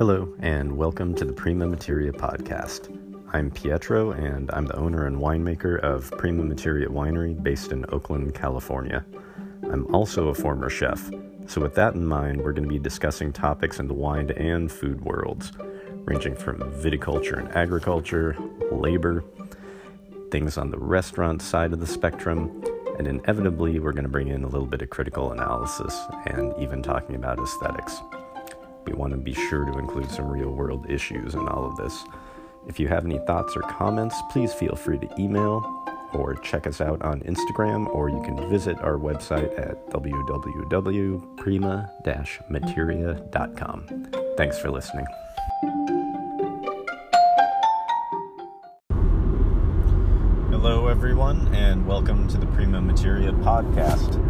Hello, and welcome to the Prima Materia podcast. I'm Pietro, and I'm the owner and winemaker of Prima Materia Winery based in Oakland, California. I'm also a former chef, so with that in mind, we're going to be discussing topics in the wine and food worlds, ranging from viticulture and agriculture, labor, things on the restaurant side of the spectrum, and inevitably, we're going to bring in a little bit of critical analysis and even talking about aesthetics. We want to be sure to include some real world issues in all of this. If you have any thoughts or comments, please feel free to email or check us out on Instagram, or you can visit our website at www.prima-materia.com. Thanks for listening. Hello, everyone, and welcome to the Prima Materia podcast.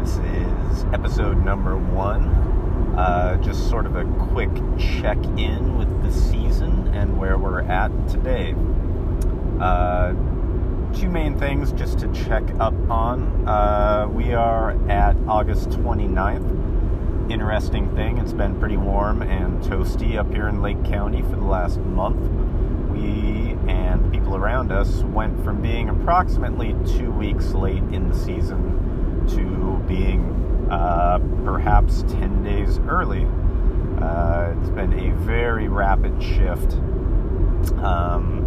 This is episode number one uh, just sort of a quick check in with the season and where we're at today. Uh, two main things just to check up on. Uh, we are at August 29th. Interesting thing, it's been pretty warm and toasty up here in Lake County for the last month. We and the people around us went from being approximately two weeks late in the season to being uh, perhaps 10 days early. Uh, it's been a very rapid shift. Um,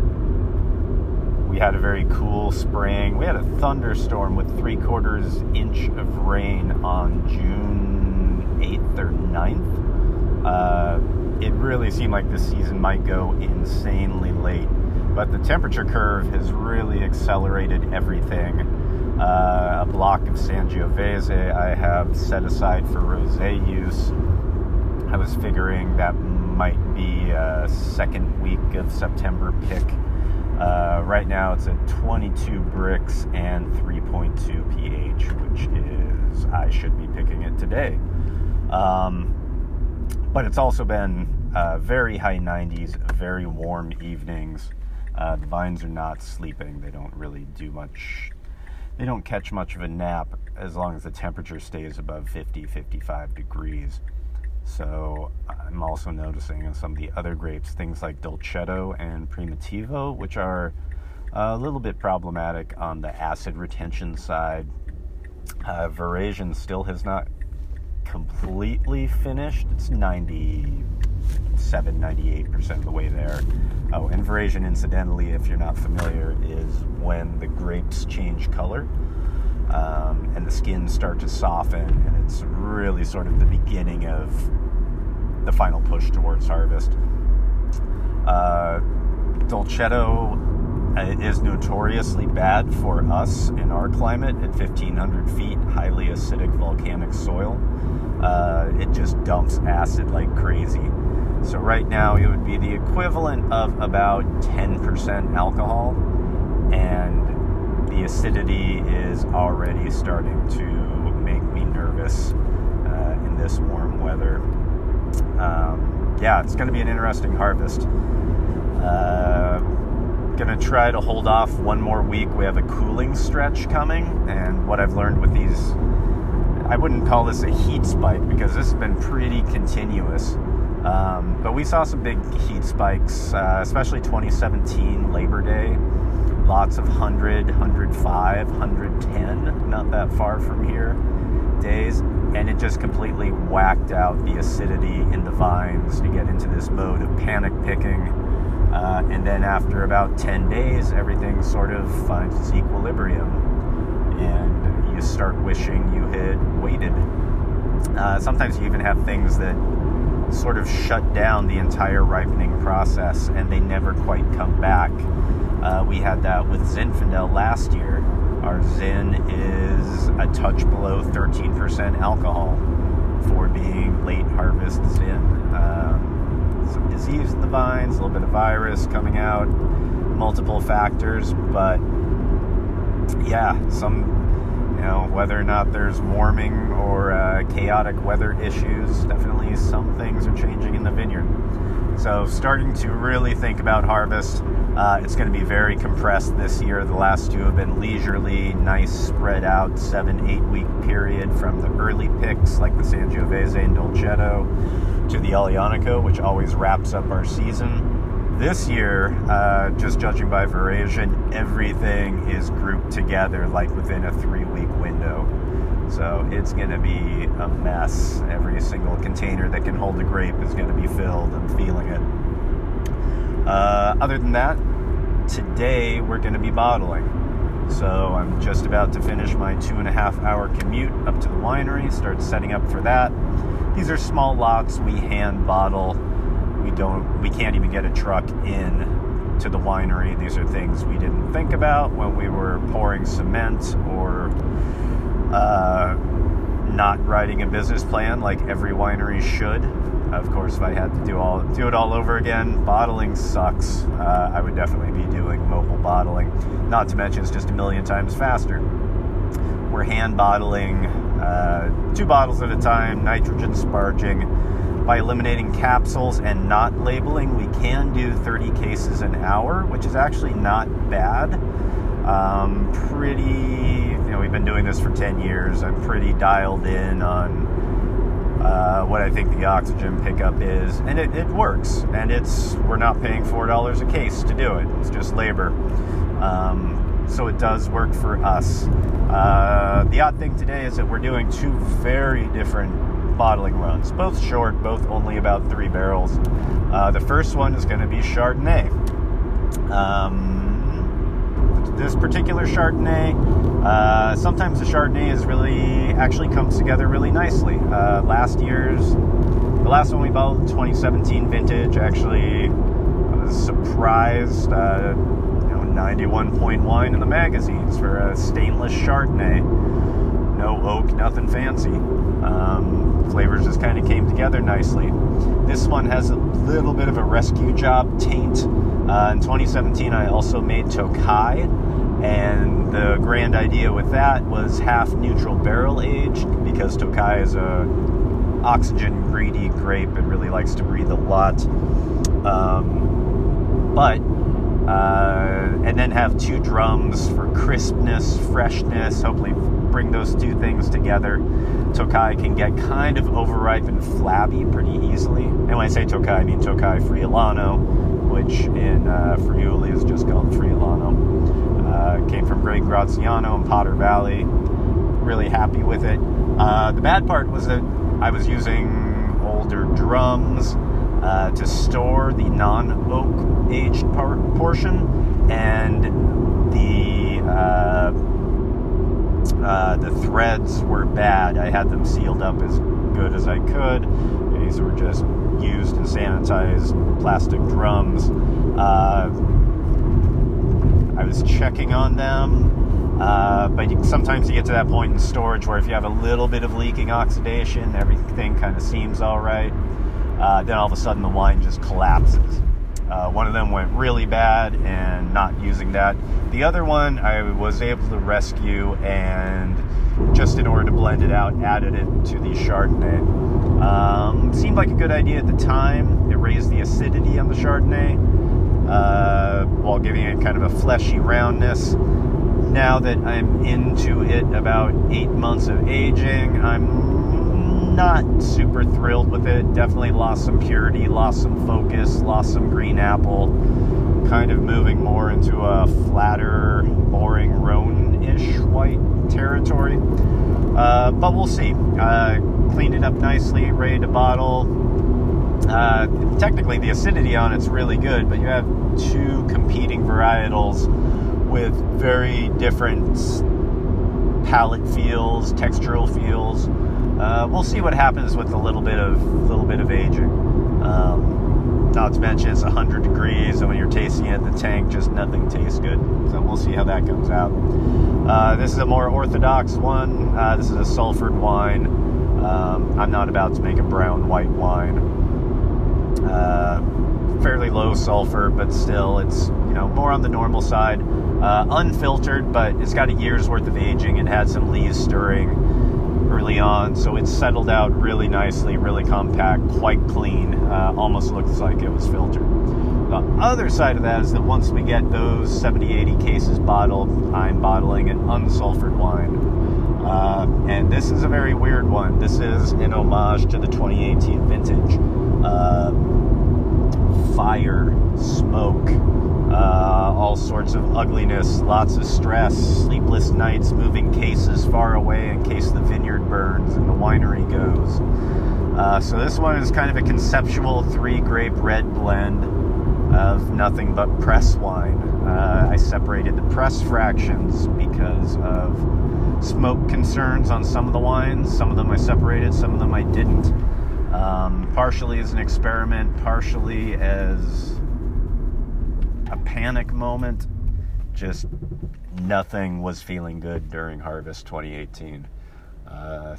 we had a very cool spring. We had a thunderstorm with three quarters inch of rain on June 8th or 9th. Uh, it really seemed like this season might go insanely late, but the temperature curve has really accelerated everything uh, block of Sangiovese I have set aside for rosé use. I was figuring that might be a second week of September pick. Uh, right now it's at 22 Brix and 3.2 pH, which is, I should be picking it today. Um, but it's also been uh, very high 90s, very warm evenings. Uh, the vines are not sleeping, they don't really do much they don't catch much of a nap as long as the temperature stays above 50, 55 degrees. So I'm also noticing in some of the other grapes, things like Dolcetto and Primitivo, which are a little bit problematic on the acid retention side. Uh, Veraison still has not completely finished. It's 97, 98% of the way there. Oh, and Veraison, incidentally, if you're not familiar, is when the grapes change color um, and the skins start to soften, and it's really sort of the beginning of the final push towards harvest. Uh, Dolcetto uh, is notoriously bad for us in our climate at 1500 feet, highly acidic volcanic soil. Uh, it just dumps acid like crazy. So right now it would be the equivalent of about 10% alcohol, and the acidity is already starting to make me nervous uh, in this warm weather. Um, yeah, it's going to be an interesting harvest. Uh, gonna try to hold off one more week. We have a cooling stretch coming, and what I've learned with these, I wouldn't call this a heat spike because this has been pretty continuous. Um, but we saw some big heat spikes, uh, especially 2017 Labor Day. Lots of 100, 105, 110, not that far from here, days. And it just completely whacked out the acidity in the vines to get into this mode of panic picking. Uh, and then after about 10 days, everything sort of finds its equilibrium. And you start wishing you had waited. Uh, sometimes you even have things that sort of shut down the entire ripening process and they never quite come back. Uh, we had that with Zinfandel last year. Our Zin is a touch below 13% alcohol for being late harvest Zin. Um, some disease in the vines, a little bit of virus coming out, multiple factors, but yeah, some know, whether or not there's warming or uh, chaotic weather issues, definitely some things are changing in the vineyard. So, starting to really think about harvest. Uh, it's going to be very compressed this year. The last two have been leisurely, nice, spread out, seven, eight week period from the early picks like the Sangiovese and Dolcetto to the Aglianico, which always wraps up our season. This year, uh, just judging by Veraison, everything is grouped together like within a three week window. So it's going to be a mess. Every single container that can hold a grape is going to be filled. I'm feeling it. Uh, other than that, today we're going to be bottling. So I'm just about to finish my two and a half hour commute up to the winery, start setting up for that. These are small lots we hand bottle. We don't we can't even get a truck in to the winery. These are things we didn't think about when we were pouring cement or uh, not writing a business plan like every winery should. Of course, if I had to do all do it all over again, bottling sucks. Uh, I would definitely be doing mobile bottling. Not to mention, it's just a million times faster. We're hand bottling uh, two bottles at a time, nitrogen sparging. By eliminating capsules and not labeling, we can do 30 cases an hour, which is actually not bad. Um, pretty, you know, we've been doing this for 10 years. I'm pretty dialed in on uh, what I think the oxygen pickup is, and it, it, works. And it's we're not paying four dollars a case to do it. It's just labor, um, so it does work for us. Uh, the odd thing today is that we're doing two very different bottling runs, both short, both only about three barrels. Uh, the first one is going to be Chardonnay. Um, this particular Chardonnay, uh, sometimes the Chardonnay is really actually comes together really nicely. Uh, last year's, the last one we bought, 2017 vintage, actually was surprised. Uh, you know, 91.1 in the magazines for a stainless Chardonnay. No oak, nothing fancy. Um, flavors just kind of came together nicely. This one has a little bit of a rescue job taint. Uh, in 2017, I also made Tokai, and the grand idea with that was half neutral barrel aged because Tokai is a oxygen greedy grape. It really likes to breathe a lot. Um, but uh, and then have two drums for crispness, freshness. Hopefully, bring those two things together. Tokai can get kind of overripe and flabby pretty easily. And when I say Tokai, I mean Tokai Friulano, which in uh, Friuli is just called Friulano. Uh, came from Greg Graziano in Potter Valley. Really happy with it. Uh, the bad part was that I was using older drums uh, to store the non-oak aged portion, and the uh, uh, the threads were bad. I had them sealed up as good as I could. These were just used and sanitized plastic drums. Uh, I was checking on them. Uh, but sometimes you get to that point in storage where if you have a little bit of leaking oxidation, everything kind of seems all right. Uh, then all of a sudden the wine just collapses. Uh, one of them went really bad and not using that. The other one I was able to rescue and just in order to blend it out, added it to the Chardonnay. Um, seemed like a good idea at the time. It raised the acidity on the Chardonnay uh, while giving it kind of a fleshy roundness. Now that I'm into it about eight months of aging, I'm not super thrilled with it. Definitely lost some purity, lost some focus, lost some green apple. Kind of moving more into a flatter, boring Rhone ish white territory. Uh, but we'll see. Uh, cleaned it up nicely, ready to bottle uh, technically, the acidity on it's really good, but you have two competing varietals with very different palate feels, textural feels. Uh, we'll see what happens with a little bit of little bit of aging. Um, not to mention it's 100 degrees, and when you're tasting it, the tank just nothing tastes good. So we'll see how that comes out. Uh, this is a more orthodox one. Uh, this is a sulfured wine. Um, I'm not about to make a brown white wine. Uh, fairly low sulfur, but still, it's you know more on the normal side. Uh, unfiltered, but it's got a year's worth of aging. It had some lees stirring early on, so it's settled out really nicely, really compact, quite clean. Uh, almost looks like it was filtered. The other side of that is that once we get those 70, 80 cases bottled, I'm bottling an unsulfured wine. Uh, and this is a very weird one. This is an homage to the 2018 vintage. Uh, fire, smoke, uh, all sorts of ugliness, lots of stress, sleepless nights, moving cases far away in case the vineyard burns and the winery goes. Uh, so this one is kind of a conceptual three grape red blend of nothing but press wine. Uh, I separated the press fractions because of smoke concerns on some of the wines. Some of them I separated, some of them I didn't. Um, partially as an experiment, partially as a panic moment. Just nothing was feeling good during Harvest 2018. Uh,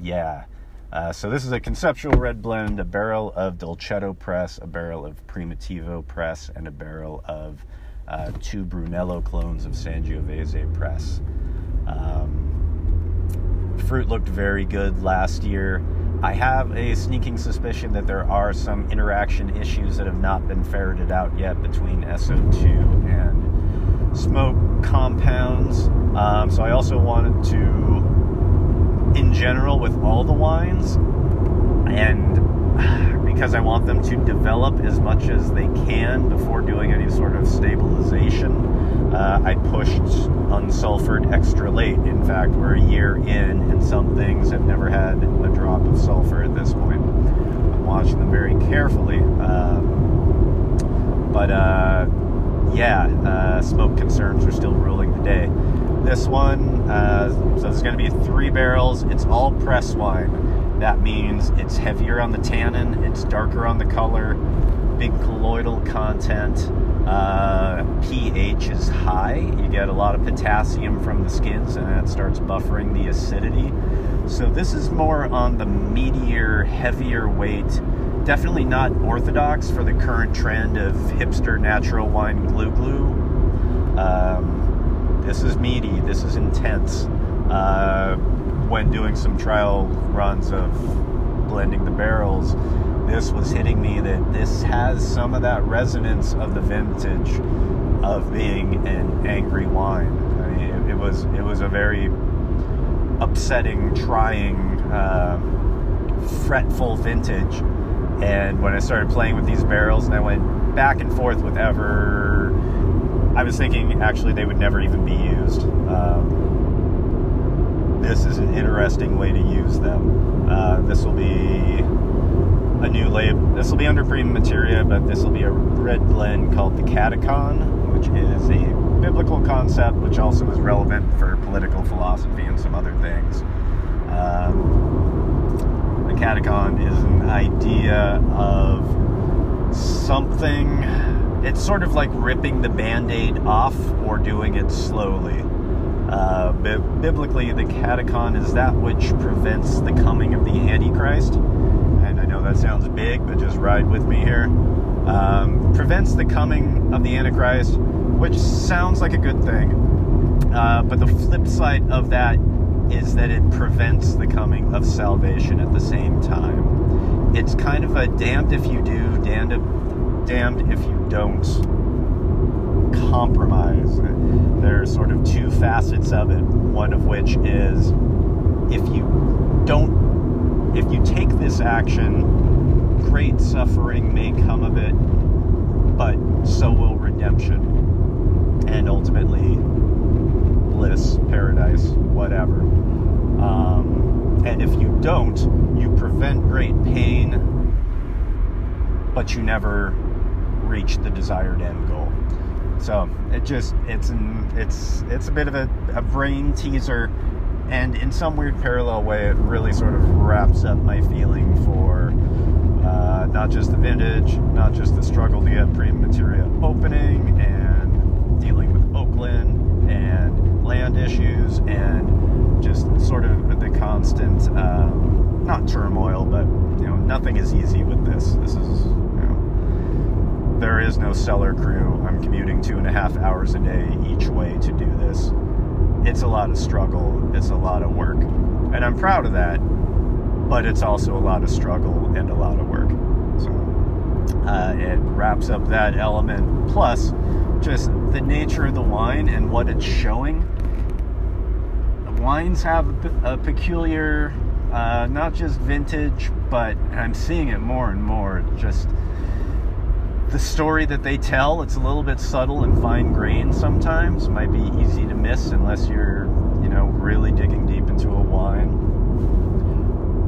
yeah. Uh, so this is a conceptual red blend, a barrel of Dolcetto press, a barrel of Primitivo press, and a barrel of uh, two Brunello clones of Sangiovese press. Um, fruit looked very good last year. I have a sneaking suspicion that there are some interaction issues that have not been ferreted out yet between SO2 and smoke compounds. Um, so I also wanted to in general with all the wines, and because I want them to develop as much as they can before doing any sort of stabilization, uh, I pushed unsulfured extra late. In fact, we're a year in, and some things have never had a drop of sulfur at this point. I'm watching them very carefully. Um, but uh, yeah, uh, smoke concerns are still ruling the day. This one, uh, so there's going to be three barrels. It's all press wine. That means it's heavier on the tannin, it's darker on the color, big colloidal content. Uh, pH is high. You get a lot of potassium from the skins, and that starts buffering the acidity. So this is more on the meatier, heavier weight. Definitely not orthodox for the current trend of hipster natural wine glou glou. Um, this is meaty. This is intense. Uh, when doing some trial runs of blending the barrels, this was hitting me that this has some of that resonance of the vintage of being an angry wine. I mean, it, it was it was a very upsetting, trying, uh, fretful vintage. And when I started playing with these barrels, and I went back and forth with ever I was thinking actually they would never even be used. Um, this is an interesting way to use them. Uh, this will be a new label. This will be under Prima Materia, but this will be a red blend called the Katechon, which is a biblical concept, which also is relevant for political philosophy and some other things. Um, the Katechon is an idea of something it's sort of like ripping the band-aid off or doing it slowly uh, biblically the katechon is that which prevents the coming of the antichrist. And i know that sounds big but just ride with me here. Um, prevents the coming of the antichrist which sounds like a good thing. Uh, but the flip side of that is that it prevents the coming of salvation at the same time. It's kind of a damned if you do damned if damned if you don't compromise. There's sort of two facets of it. One of which is if you don't, if you take this action, great suffering may come of it, but so will redemption and ultimately bliss, paradise, whatever. Um, and if you don't, you prevent great pain, but you never reach the desired end goal. So it just it's an it's it's a bit of a, a brain teaser, and in some weird parallel way, it really sort of wraps up my feeling for uh, not just the vintage, not just the struggle to get Prima Materia opening, and dealing with Oakland and land issues, and just sort of the constant um, not turmoil, but you know nothing is easy with this. This is there is no cellar crew. I'm commuting two and a half hours a day each way to do this. It's a lot of struggle, it's a lot of work. And I'm proud of that, but it's also a lot of struggle and a lot of work. So uh, it wraps up that element. Plus, just the nature of the wine and what it's showing wines have a peculiar, uh, not just vintage, but I'm seeing it more and more. Just the story that they tell, it's a little bit subtle and fine grained sometimes. Might be easy to miss unless you're, you know, really digging deep into a wine.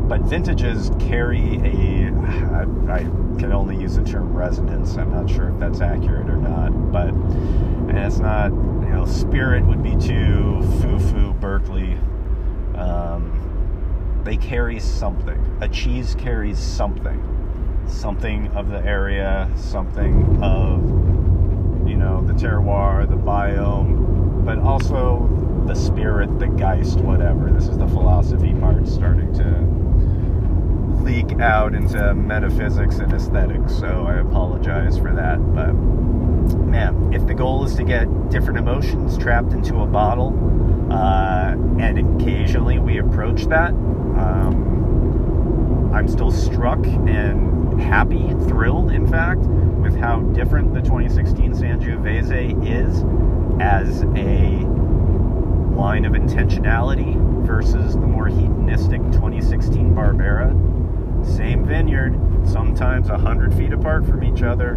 But vintages carry a, I, I can only use the term resonance. I'm not sure if that's accurate or not, but and it's not, you know, spirit would be too foo foo Berkeley. Um, they carry something. A cheese carries something something of the area, something of you know the terroir, the biome, but also the spirit, the geist, whatever. This is the philosophy part starting to leak out into metaphysics and aesthetics. So I apologize for that, but man, if the goal is to get different emotions trapped into a bottle, uh, and occasionally we approach that. Um, I'm still struck and happy, thrilled, in fact, with how different the 2016 Sangiovese is as a line of intentionality versus the more hedonistic 2016 Barbera. Same vineyard, sometimes 100 feet apart from each other,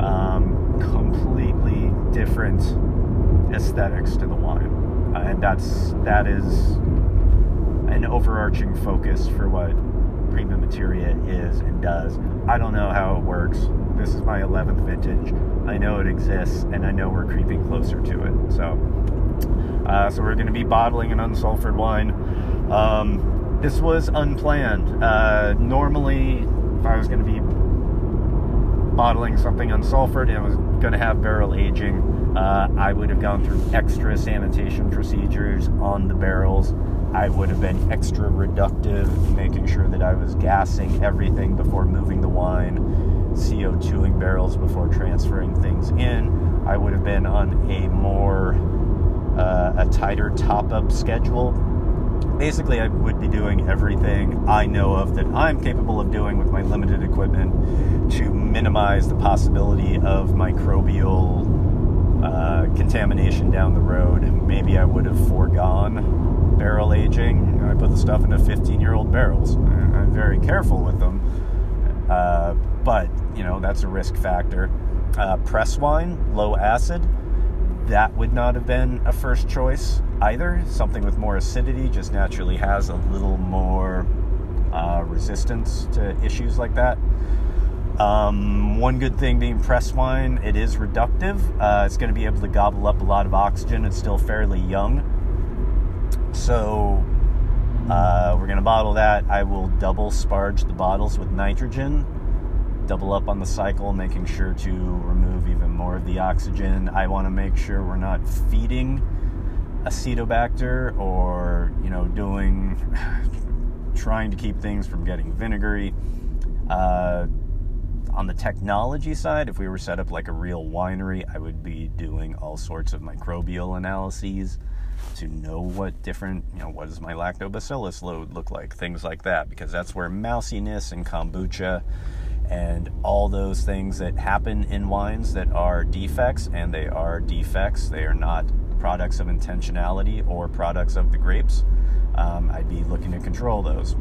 um, completely different aesthetics to the wine. Uh, and that's that is an overarching focus for what Prima Materia is and does. I don't know how it works. This is my 11th vintage. I know it exists, and I know we're creeping closer to it. So, uh, so we're going to be bottling an unsulfured wine. Um, this was unplanned. Uh, normally, if I was going to be bottling something unsulfured and it was going to have barrel aging, uh, I would have gone through extra sanitation procedures on the barrels I would have been extra reductive, making sure that I was gassing everything before moving the wine, CO2ing barrels before transferring things in. I would have been on a more, uh, a tighter top up schedule. Basically, I would be doing everything I know of that I'm capable of doing with my limited equipment to minimize the possibility of microbial uh, contamination down the road. Maybe I would have foregone barrel aging. I put the stuff into 15 year old barrels. I'm very careful with them. Uh, but, you know, that's a risk factor. Uh, press wine, low acid, that would not have been a first choice either. Something with more acidity just naturally has a little more uh, resistance to issues like that. Um, one good thing being press wine, it is reductive. Uh, it's going to be able to gobble up a lot of oxygen. It's still fairly young. So uh, we're going to bottle that. I will double sparge the bottles with nitrogen, double up on the cycle, making sure to remove even more of the oxygen. I want to make sure we're not feeding acetobacter or, you know, doing, trying to keep things from getting vinegary. Uh, on the technology side, if we were set up like a real winery, I would be doing all sorts of microbial analyses to know what different, you know, what does my lactobacillus load look like, things like that, because that's where mousiness and kombucha and all those things that happen in wines that are defects, and they are defects, they are not products of intentionality or products of the grapes. Um, I'd be looking to control those.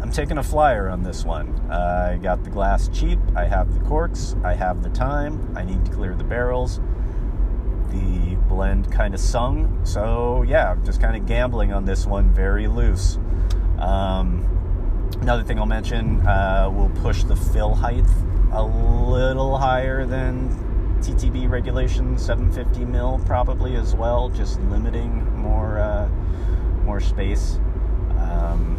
I'm taking a flyer on this one. Uh, I got the glass cheap, I have the corks, I have the time, I need to clear the barrels the blend kind of sung. So yeah, just kind of gambling on this one, very loose. Um, another thing I'll mention, uh, we'll push the fill height a little higher than TTB regulation, 750 mil probably as well, just limiting more uh, more space. Um,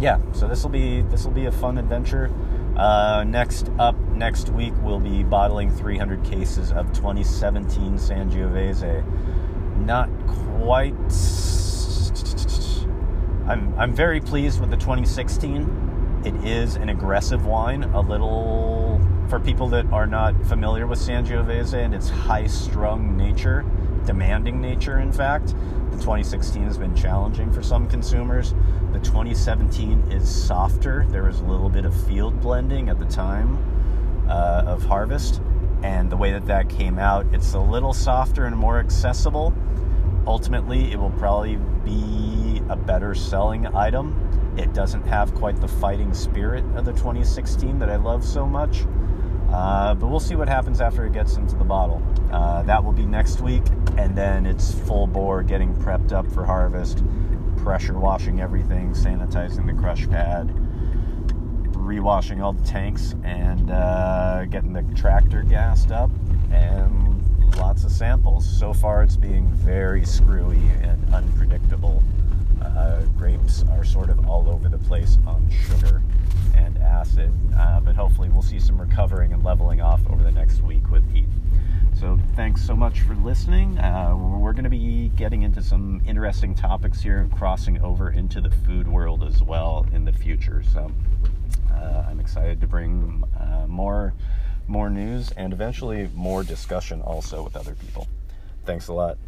yeah, so this will be this will be a fun adventure. Uh, next up, next week, we'll be bottling 300 cases of 2017 Sangiovese. Not quite. I'm, I'm very pleased with the 2016. It is an aggressive wine, a little for people that are not familiar with Sangiovese and its high strung nature, demanding nature, in fact. The 2016 has been challenging for some consumers. The 2017 is softer. There was a little bit of field blending at the time uh, of harvest, and the way that that came out, it's a little softer and more accessible. ultimately, it will probably be a better selling item. It doesn't have quite the fighting spirit of the 2016 that I love so much. Uh, but we'll see what happens after it gets into the bottle. Uh, that will be next week, and then it's full bore getting prepped up for harvest, pressure washing everything, sanitizing the crush pad, rewashing all the tanks, and uh, getting the tractor gassed up, and lots of samples. So far, it's being very screwy and unpredictable. Uh, grapes are sort of all over the place on sugar and acid, uh, but hopefully, we'll see some recovering and leveling off over the next week with heat. So, thanks so much for listening. Uh, we're going to be getting into some interesting topics here crossing over into the food world as well in the future. So, uh, I'm excited to bring uh, more more news and eventually more discussion also with other people. Thanks a lot.